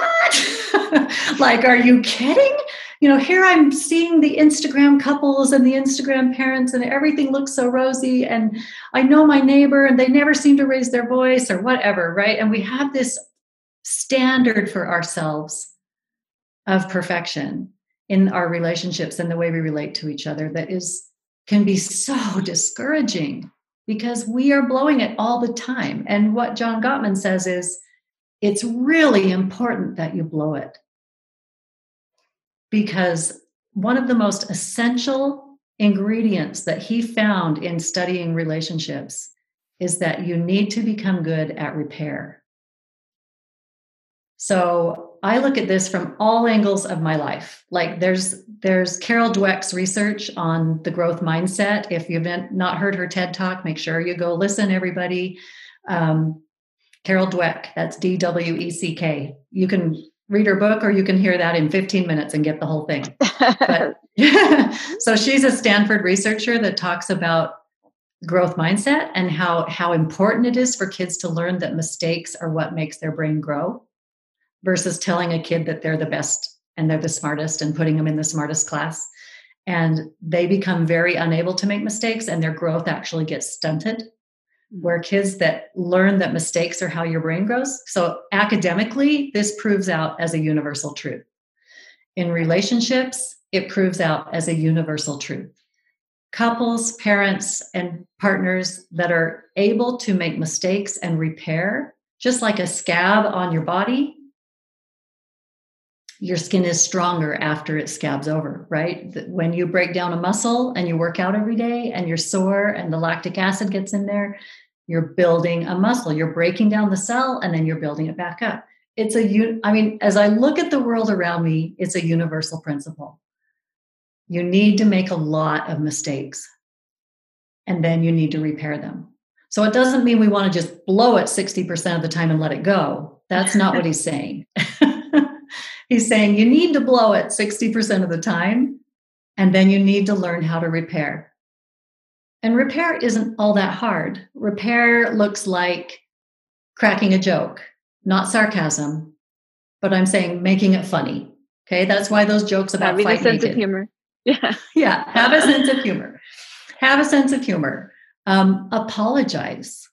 B: like, are you kidding? You know, here I'm seeing the Instagram couples and the Instagram parents, and everything looks so rosy. And I know my neighbor, and they never seem to raise their voice or whatever, right? And we have this standard for ourselves of perfection in our relationships and the way we relate to each other that is can be so discouraging because we are blowing it all the time. And what John Gottman says is it's really important that you blow it because one of the most essential ingredients that he found in studying relationships is that you need to become good at repair. So I look at this from all angles of my life. Like there's there's Carol Dweck's research on the growth mindset. If you've not heard her TED talk, make sure you go listen, everybody. Um, Carol Dweck, that's D W E C K. You can read her book or you can hear that in 15 minutes and get the whole thing. But, so she's a Stanford researcher that talks about growth mindset and how how important it is for kids to learn that mistakes are what makes their brain grow versus telling a kid that they're the best and they're the smartest and putting them in the smartest class and they become very unable to make mistakes and their growth actually gets stunted where mm-hmm. kids that learn that mistakes are how your brain grows. So, academically, this proves out as a universal truth. In relationships, it proves out as a universal truth. Couples, parents, and partners that are able to make mistakes and repair, just like a scab on your body, your skin is stronger after it scabs over, right? When you break down a muscle and you work out every day and you're sore and the lactic acid gets in there, you're building a muscle. You're breaking down the cell and then you're building it back up. It's a, I mean, as I look at the world around me, it's a universal principle. You need to make a lot of mistakes and then you need to repair them. So it doesn't mean we want to just blow it 60% of the time and let it go. That's not what he's saying. He's saying you need to blow it 60% of the time, and then you need to learn how to repair. And repair isn't all that hard. Repair looks like cracking a joke, not sarcasm, but I'm saying making it funny. Okay, that's why those jokes about
A: having a sense naked. of humor.
B: Yeah, yeah. Have a sense of humor. Have a sense of humor. Um, apologize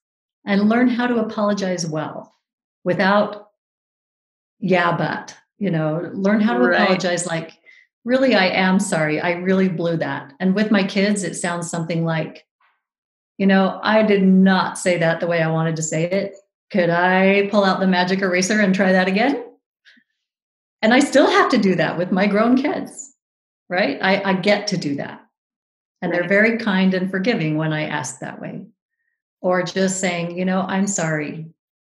B: and learn how to apologize well without yeah, but you know learn how to right. apologize like really i am sorry. I really blew that. And with my kids it sounds something like you know i did not say that the way i wanted to say it. Could i pull out the magic eraser and try that again? And i still have to do that with my grown kids right? I, I get to do that. And they're very kind and forgiving when i ask that way. Or just saying you know i'm sorry.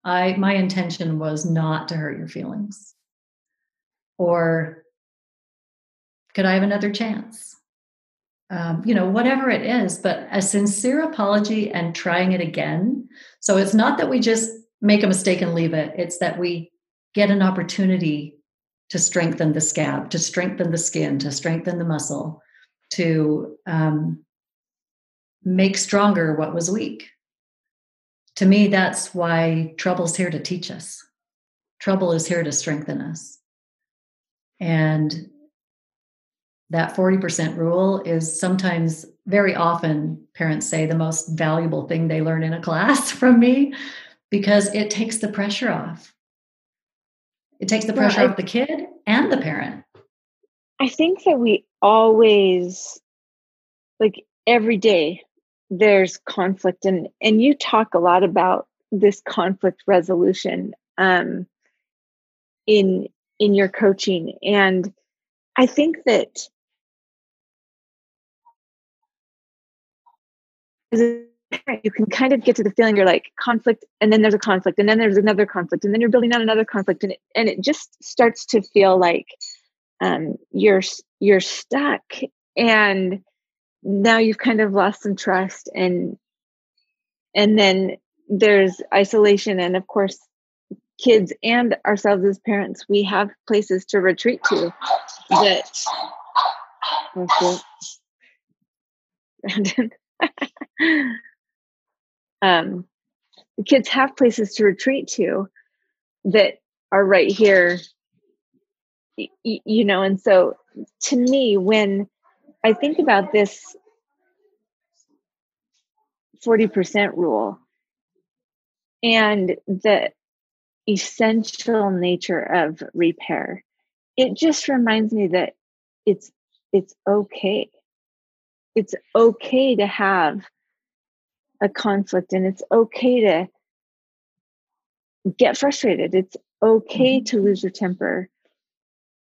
B: I my intention was not to hurt your feelings or could I have another chance? Um, you know, whatever it is, but a sincere apology and trying it again. So it's not that we just make a mistake and leave it, it's that we get an opportunity to strengthen the scab, to strengthen the skin, to strengthen the muscle, to um, make stronger what was weak. To me, that's why trouble's here to teach us. Trouble is here to strengthen us. And that 40% rule is sometimes, very often, parents say the most valuable thing they learn in a class from me because it takes the pressure off. It takes the pressure I, off the kid and the parent.
A: I think that we always, like every day, there's conflict and and you talk a lot about this conflict resolution um in in your coaching. And I think that you can kind of get to the feeling you're like conflict and then there's a conflict and then there's another conflict and then you're building on another conflict and it, and it just starts to feel like um, you're you're stuck and now you've kind of lost some trust and and then there's isolation and of course kids and ourselves as parents, we have places to retreat to that. Um, the kids have places to retreat to that are right here, you know. And so, to me, when I think about this 40% rule and that essential nature of repair. It just reminds me that it's it's okay. It's okay to have a conflict and it's okay to get frustrated. It's okay mm-hmm. to lose your temper.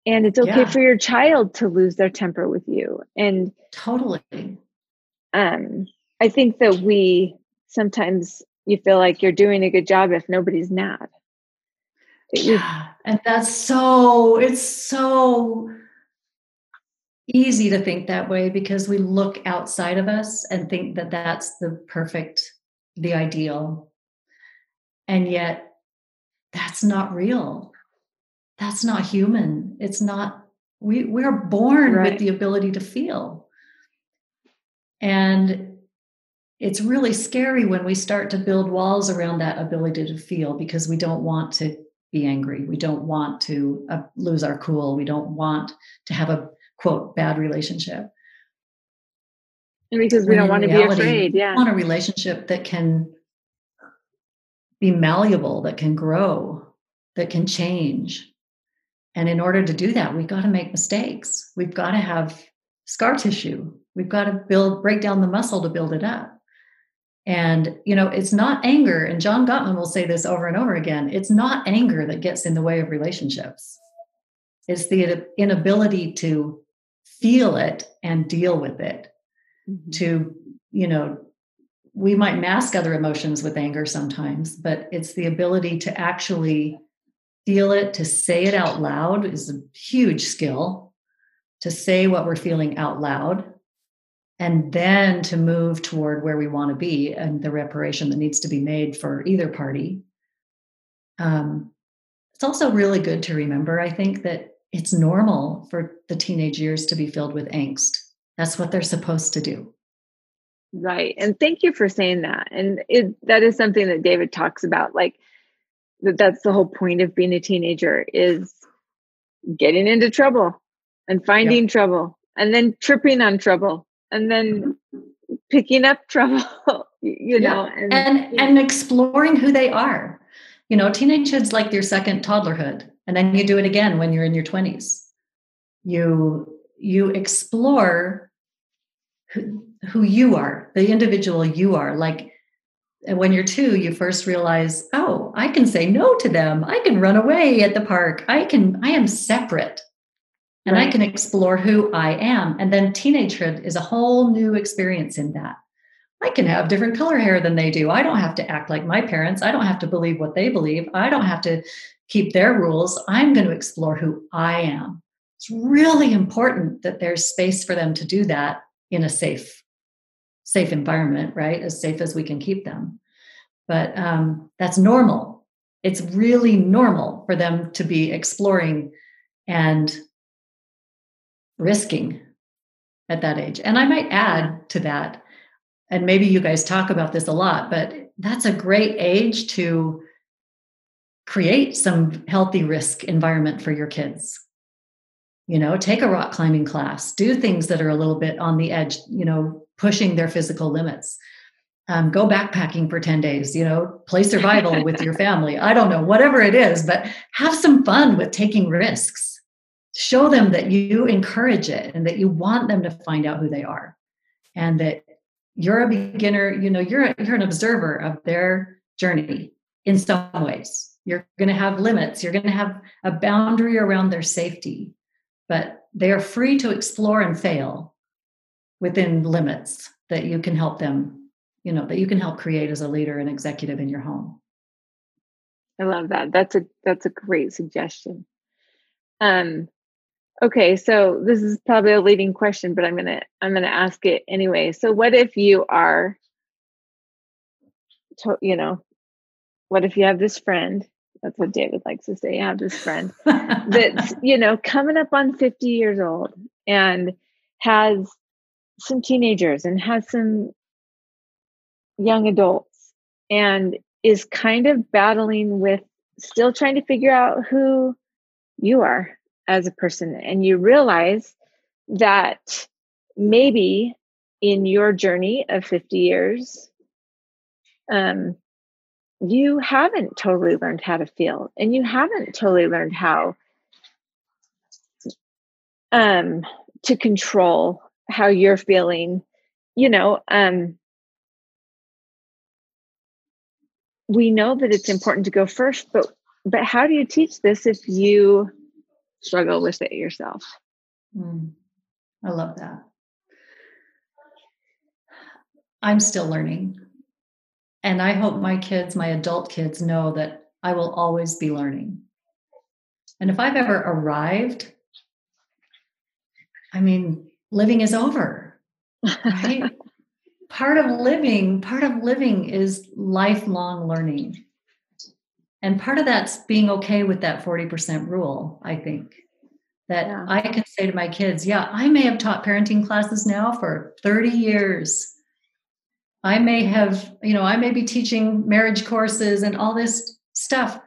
A: And it's okay yeah. for your child to lose their temper with you. And
B: totally.
A: um i think that we sometimes you feel like you're doing a good job if nobody's mad
B: yeah. And that's so, it's so easy to think that way because we look outside of us and think that that's the perfect, the ideal. And yet, that's not real. that's not human. It's not, we, we're born right. with the ability to feel. And it's really scary when we start to build walls around that ability to feel because we don't want to be angry. We don't want to uh, lose our cool. We don't want to have a quote bad relationship.
A: And because we don't want reality, to be afraid. Yeah.
B: We want a relationship that can be malleable, that can grow, that can change. And in order to do that, we've got to make mistakes. We've got to have scar tissue. We've got to build, break down the muscle to build it up. And, you know, it's not anger. And John Gottman will say this over and over again it's not anger that gets in the way of relationships, it's the inability to feel it and deal with it. Mm-hmm. To, you know, we might mask other emotions with anger sometimes, but it's the ability to actually feel it, to say it out loud is a huge skill. To say what we're feeling out loud and then to move toward where we want to be and the reparation that needs to be made for either party. Um, it's also really good to remember, I think, that it's normal for the teenage years to be filled with angst. That's what they're supposed to do.
A: Right. And thank you for saying that. And it, that is something that David talks about. Like, that that's the whole point of being a teenager is getting into trouble and finding yep. trouble and then tripping on trouble and then picking up trouble you know
B: yeah. and and, and exploring who they are. You know teenagehood's like your second toddlerhood and then you do it again when you're in your 20s you you explore who, who you are the individual you are like uh, when you're two you first realize oh i can say no to them. I can run away at the park. I can i am separate and right. I can explore who I am. And then teenagehood is a whole new experience in that. I can have different color hair than they do. I don't have to act like my parents. I don't have to believe what they believe. I don't have to keep their rules. I'm going to explore who I am. It's really important that there's space for them to do that in a safe, safe environment, right? As safe as we can keep them. But um, that's normal. It's really normal for them to be exploring and risking at that age. And I might add to that, and maybe you guys talk about this a lot, but that's a great age to create some healthy risk environment for your kids. You know, take a rock climbing class, do things that are a little bit on the edge, you know, pushing their physical limits. Um, go backpacking for 10 days, you know, play survival with your family. I don't know, whatever it is, but have some fun with taking risks show them that you encourage it and that you want them to find out who they are. And that you're a beginner you know you're you're an observer of their journey in some ways. You're going to have limits. You're going to have a boundary around their safety. But they are free to explore and fail within limits that you can help them you know that you can help create as a leader and executive in your home.
A: I love that. That's a that's a great suggestion. Um Okay, so this is probably a leading question, but I'm gonna I'm gonna ask it anyway. So, what if you are, to, you know, what if you have this friend? That's what David likes to say. I have this friend that's you know coming up on 50 years old and has some teenagers and has some young adults and is kind of battling with still trying to figure out who you are as a person and you realize that maybe in your journey of 50 years um, you haven't totally learned how to feel and you haven't totally learned how um, to control how you're feeling you know um, we know that it's important to go first but but how do you teach this if you struggle with it yourself.
B: Mm, I love that. I'm still learning. And I hope my kids, my adult kids, know that I will always be learning. And if I've ever arrived, I mean, living is over, right? part of living, part of living is lifelong learning. And part of that's being okay with that 40% rule, I think. That yeah. I can say to my kids, yeah, I may have taught parenting classes now for 30 years. I may have, you know, I may be teaching marriage courses and all this stuff.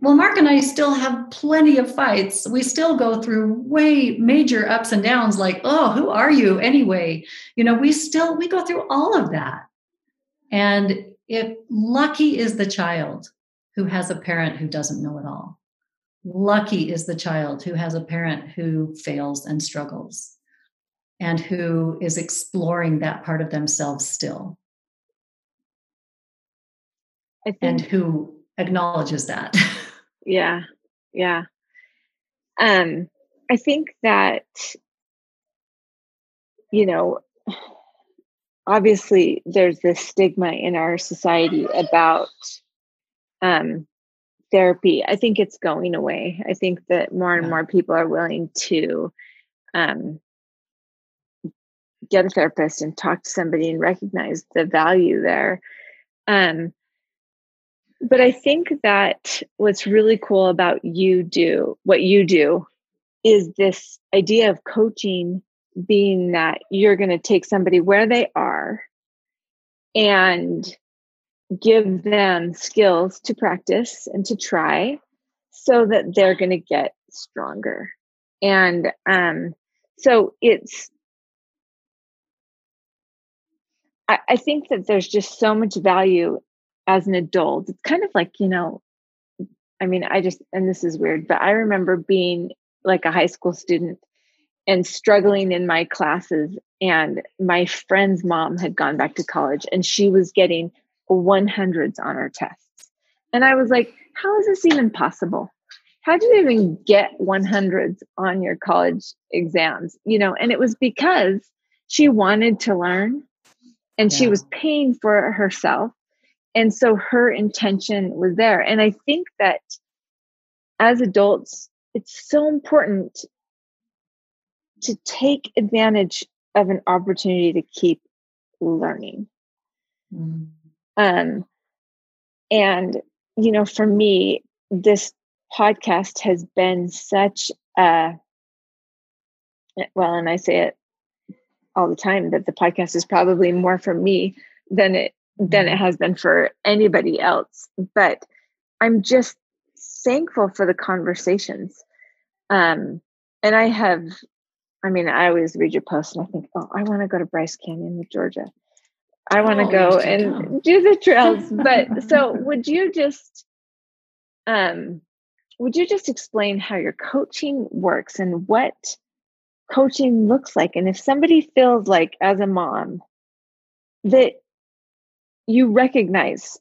B: Well, Mark and I still have plenty of fights. We still go through way major ups and downs like, oh, who are you anyway? You know, we still we go through all of that. And if lucky is the child who has a parent who doesn't know it all. Lucky is the child who has a parent who fails and struggles and who is exploring that part of themselves still. Think, and who acknowledges that.
A: yeah. Yeah. Um I think that you know obviously there's this stigma in our society about um, therapy. I think it's going away. I think that more and more people are willing to um, get a therapist and talk to somebody and recognize the value there. Um, but I think that what's really cool about you do what you do is this idea of coaching being that you're going to take somebody where they are and give them skills to practice and to try so that they're going to get stronger. And um so it's I, I think that there's just so much value as an adult. It's kind of like you know i mean i just and this is weird but i remember being like a high school student and struggling in my classes and my friend's mom had gone back to college and she was getting 100s on her tests and i was like how is this even possible how do you even get 100s on your college exams you know and it was because she wanted to learn and yeah. she was paying for it herself and so her intention was there and i think that as adults it's so important to take advantage of an opportunity to keep learning. Mm. Um, and, you know, for me, this podcast has been such a, well, and I say it all the time that the podcast is probably more for me than it than it mm-hmm. has been for anybody else but i'm just thankful for the conversations um and i have I mean, I always read your posts and I think, oh, I want to go to Bryce Canyon, with Georgia. I want to oh, go and do the trails. but so would you just um would you just explain how your coaching works and what coaching looks like? And if somebody feels like as a mom that you recognize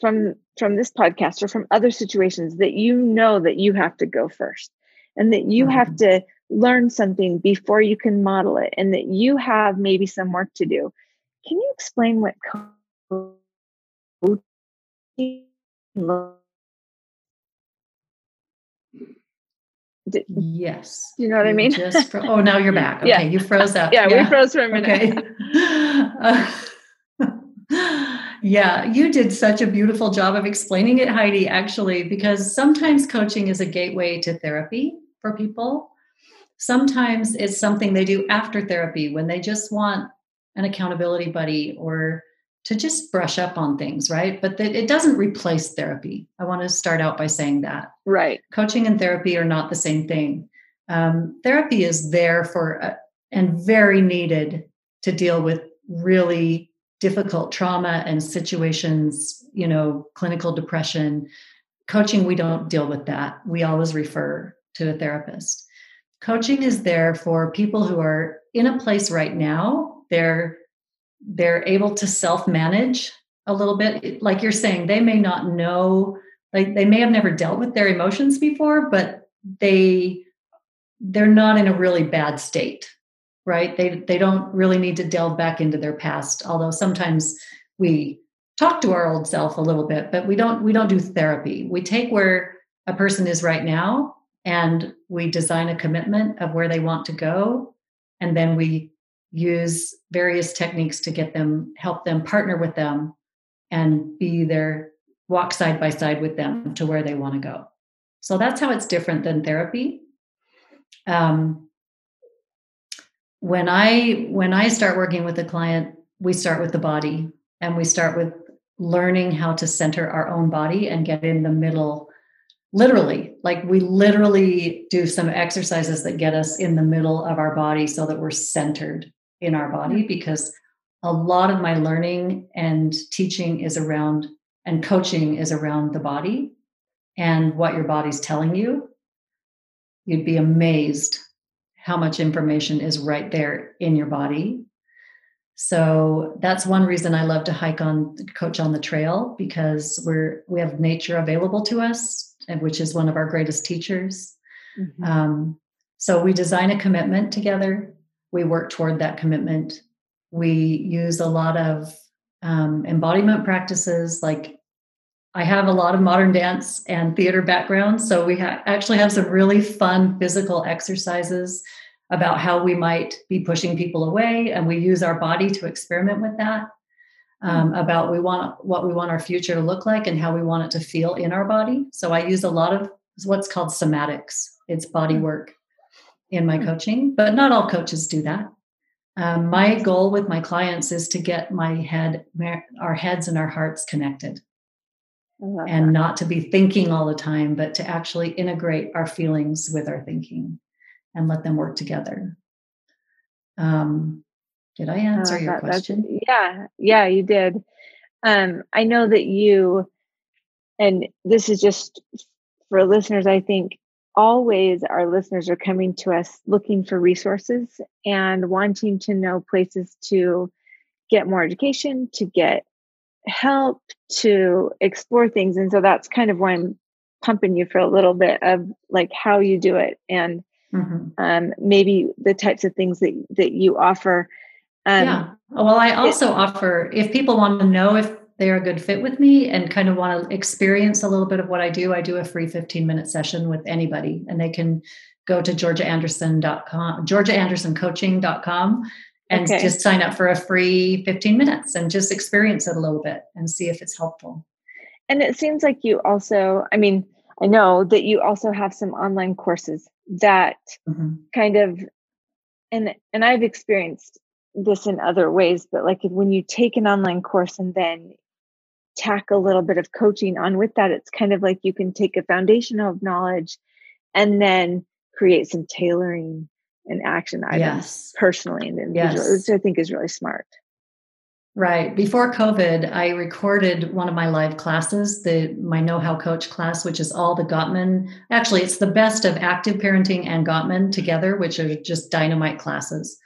A: from from this podcast or from other situations that you know that you have to go first and that you mm-hmm. have to learn something before you can model it and that you have maybe some work to do. Can you explain what coaching
B: yes.
A: You know what I mean?
B: Just fro- oh, now you're back. Okay, yeah. you froze up.
A: Yeah, yeah, we froze for a minute.
B: Okay. Uh, yeah, you did such a beautiful job of explaining it, Heidi, actually, because sometimes coaching is a gateway to therapy for people. Sometimes it's something they do after therapy when they just want an accountability buddy or to just brush up on things, right? But that it doesn't replace therapy. I want to start out by saying that.
A: Right.
B: Coaching and therapy are not the same thing. Um, therapy is there for uh, and very needed to deal with really difficult trauma and situations, you know, clinical depression. Coaching, we don't deal with that. We always refer to a therapist. Coaching is there for people who are in a place right now. They're they're able to self-manage a little bit. Like you're saying, they may not know, like they may have never dealt with their emotions before, but they they're not in a really bad state, right? They they don't really need to delve back into their past, although sometimes we talk to our old self a little bit, but we don't we don't do therapy. We take where a person is right now and we design a commitment of where they want to go and then we use various techniques to get them help them partner with them and be their walk side by side with them to where they want to go. So that's how it's different than therapy. Um, when I when I start working with a client, we start with the body and we start with learning how to center our own body and get in the middle literally like we literally do some exercises that get us in the middle of our body so that we're centered in our body because a lot of my learning and teaching is around and coaching is around the body and what your body's telling you. You'd be amazed how much information is right there in your body. So that's one reason i love to hike on coach on the trail because we're we have nature available to us which is one of our greatest teachers. Mm-hmm. um, so we design a commitment together we work toward that commitment we use a lot of um, embodiment practices like I have a lot of modern dance and theater background, so we ha- actually have some really fun physical exercises about how we might be pushing people away, and we use our body to experiment with that. Um, about we want what we want our future to look like and how we want it to feel in our body. So I use a lot of what's called somatics. It's body hmm. work in my hmm. coaching, but not all coaches do that. Um, my goal with my clients is to get my head, our heads and our hearts connected and that. not to be thinking all the time, but to actually integrate our feelings with our thinking and let them work together. Um, did I answer uh, your question?
A: Yeah, yeah, you did. Um, I know that you, and this is just for listeners, I think always our listeners are coming to us looking for resources and wanting to know places to get more education, to get help, to explore things. And so that's kind of why I'm pumping you for a little bit of like how you do it and mm-hmm. um, maybe the types of things that, that you offer.
B: Um, yeah. Well, I also it, offer if people want to know if they're a good fit with me and kind of want to experience a little bit of what I do, I do a free 15 minute session with anybody and they can go to georgiaanderson.com, georgiaandersoncoaching.com and okay. just sign up for a free 15 minutes and just experience it a little bit and see if it's helpful.
A: And it seems like you also, I mean, I know that you also have some online courses that mm-hmm. kind of and and I've experienced this in other ways, but like when you take an online course and then tack a little bit of coaching on with that, it's kind of like you can take a foundation of knowledge and then create some tailoring and action items yes. personally and individually, yes. which I think is really smart.
B: Right. Before COVID, I recorded one of my live classes, the my Know How Coach class, which is all the Gottman. Actually, it's the best of active parenting and Gottman together, which are just dynamite classes.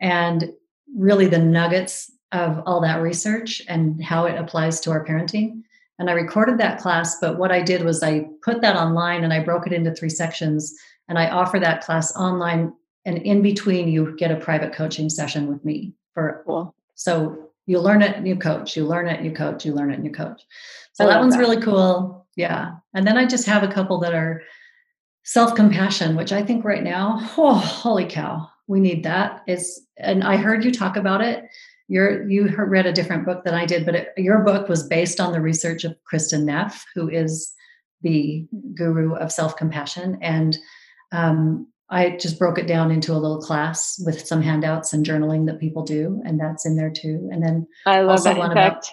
B: And really the nuggets of all that research and how it applies to our parenting. And I recorded that class, but what I did was I put that online and I broke it into three sections and I offer that class online and in between you get a private coaching session with me for cool. so you learn it and you coach, you learn it and you coach, you learn it and you coach. So that one's that. really cool. Yeah. And then I just have a couple that are self-compassion, which I think right now, oh holy cow, we need that. It's and I heard you talk about it your you read a different book than I did, but it, your book was based on the research of Kristin Neff, who is the guru of self compassion, and um, I just broke it down into a little class with some handouts and journaling that people do, and that's in there too. And then
A: I love that. In fact,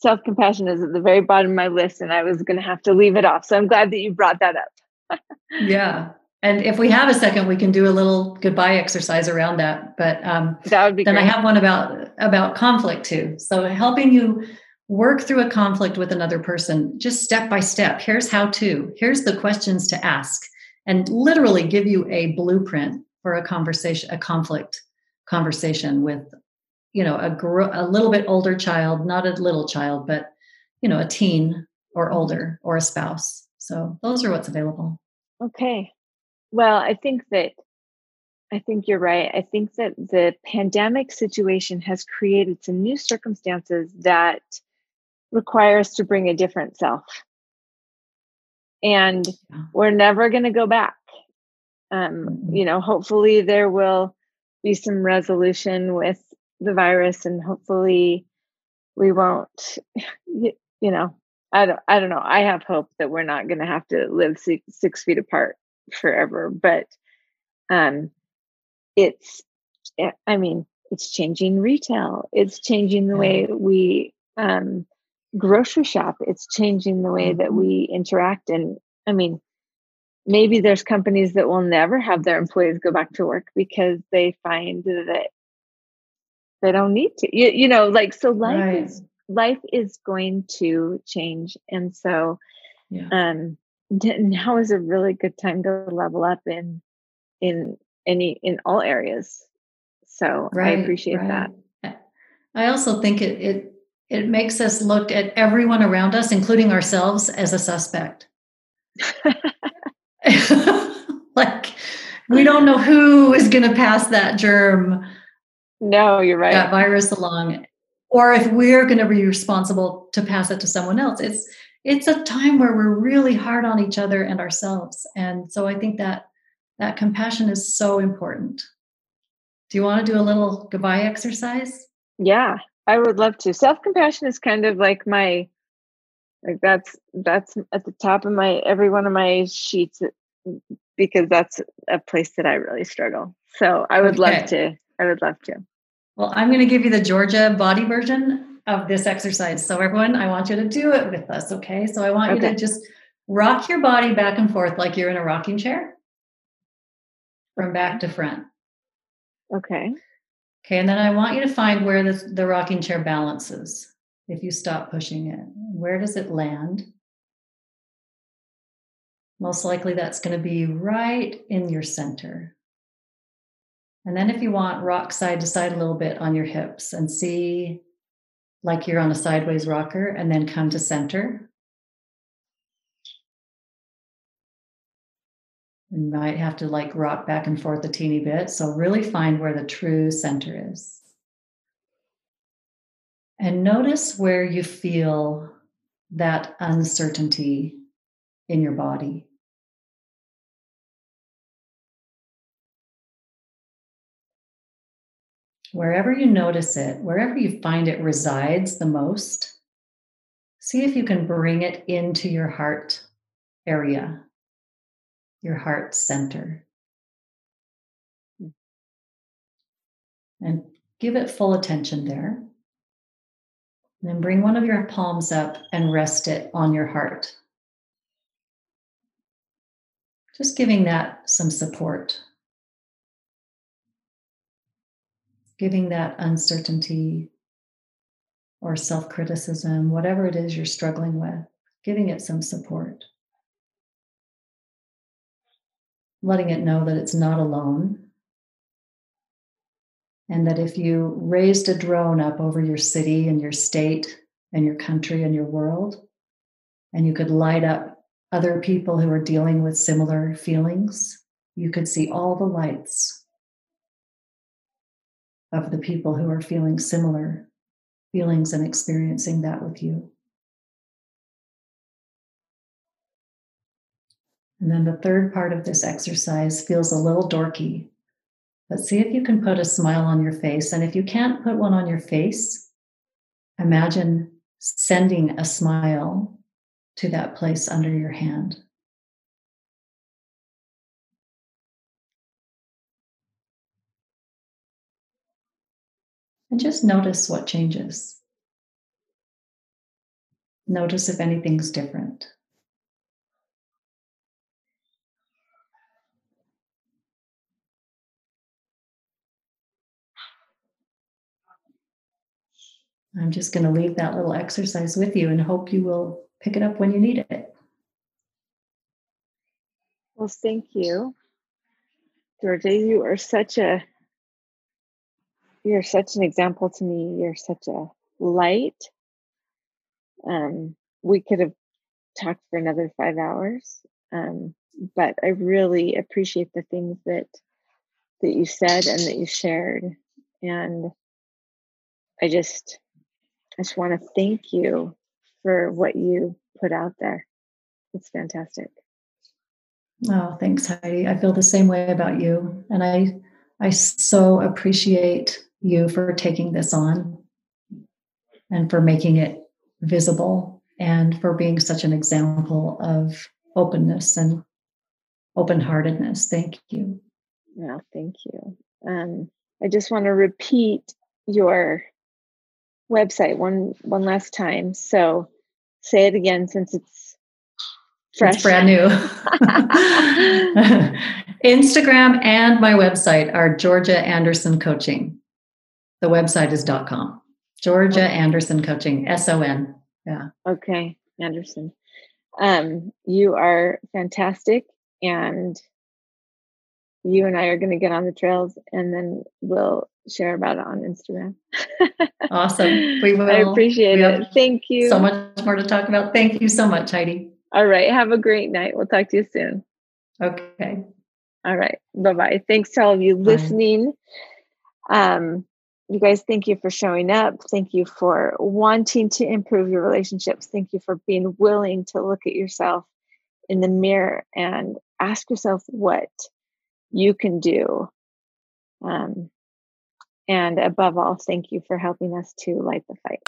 A: self compassion is at the very bottom of my list, and I was going to have to leave it off. So I'm glad that you brought that up.
B: yeah, and if we have a second, we can do a little goodbye exercise around that. But um,
A: that would be.
B: Then
A: great.
B: I have one about about conflict too. So helping you work through a conflict with another person, just step by step. Here's how to. Here's the questions to ask, and literally give you a blueprint for a conversation, a conflict conversation with, you know, a gr- a little bit older child, not a little child, but you know, a teen or older or a spouse. So those are what's available.
A: Okay. Well, I think that I think you're right. I think that the pandemic situation has created some new circumstances that require us to bring a different self. And we're never going to go back. Um, you know, hopefully there will be some resolution with the virus and hopefully we won't you know, I don't, I don't know. I have hope that we're not going to have to live six, six feet apart forever, but um, it's, eh, I mean, it's changing retail. It's changing the way we um, grocery shop. It's changing the way that mm-hmm. we interact. And I mean, maybe there's companies that will never have their employees go back to work because they find that they don't need to. You, you know, like so life right. is life is going to change, and so yeah. um, now is a really good time to level up in in any in all areas. So right, I appreciate right. that.
B: I also think it it it makes us look at everyone around us, including ourselves, as a suspect. like we don't know who is going to pass that germ.
A: No, you're right.
B: That virus along, or if we're going to be responsible to pass it to someone else. It's it's a time where we're really hard on each other and ourselves, and so I think that that compassion is so important. Do you want to do a little goodbye exercise?
A: Yeah, I would love to. Self compassion is kind of like my like that's that's at the top of my every one of my sheets because that's a place that I really struggle. So I would okay. love to. I would love to.
B: Well, I'm going to give you the Georgia body version of this exercise. So everyone, I want you to do it with us. Okay. So I want okay. you to just rock your body back and forth like you're in a rocking chair from back to front.
A: Okay.
B: Okay. And then I want you to find where the, the rocking chair balances if you stop pushing it. Where does it land? Most likely that's going to be right in your center. And then if you want, rock side to side a little bit on your hips and see like you're on a sideways rocker and then come to center. You might have to like rock back and forth a teeny bit. So really find where the true center is. And notice where you feel that uncertainty in your body. Wherever you notice it, wherever you find it resides the most, see if you can bring it into your heart area, your heart center. And give it full attention there. And then bring one of your palms up and rest it on your heart. Just giving that some support. Giving that uncertainty or self criticism, whatever it is you're struggling with, giving it some support. Letting it know that it's not alone and that if you raised a drone up over your city and your state and your country and your world, and you could light up other people who are dealing with similar feelings, you could see all the lights of the people who are feeling similar feelings and experiencing that with you. And then the third part of this exercise feels a little dorky, but see if you can put a smile on your face. And if you can't put one on your face, imagine sending a smile to that place under your hand. And just notice what changes. Notice if anything's different. I'm just going to leave that little exercise with you and hope you will pick it up when you need it.
A: Well, thank you. Georgia, you are such a you're such an example to me. You're such a light. Um, we could have talked for another five hours, um, but I really appreciate the things that that you said and that you shared, and I just I just want to thank you for what you put out there. It's fantastic.
B: Oh, thanks, Heidi. I feel the same way about you. And I I so appreciate you for taking this on and for making it visible and for being such an example of openness and open heartedness. Thank you.
A: Yeah, thank you. Um, I just want to repeat your website one one last time. So say it again since it's fresh.
B: It's brand new. Instagram and my website are Georgia Anderson Coaching. The website is dot .com. Georgia Anderson Coaching, S O N. Yeah.
A: Okay, Anderson. Um, you are fantastic, and you and I are going to get on the trails, and then we'll share about it on Instagram.
B: awesome. We will.
A: I appreciate it. Thank you.
B: So much more to talk about. Thank you so much, Heidi.
A: All right. Have a great night. We'll talk to you soon.
B: Okay.
A: All right. Bye bye. Thanks to all of you Bye. listening. Um, you guys, thank you for showing up. Thank you for wanting to improve your relationships. Thank you for being willing to look at yourself in the mirror and ask yourself what you can do. Um, and above all, thank you for helping us to light the fight.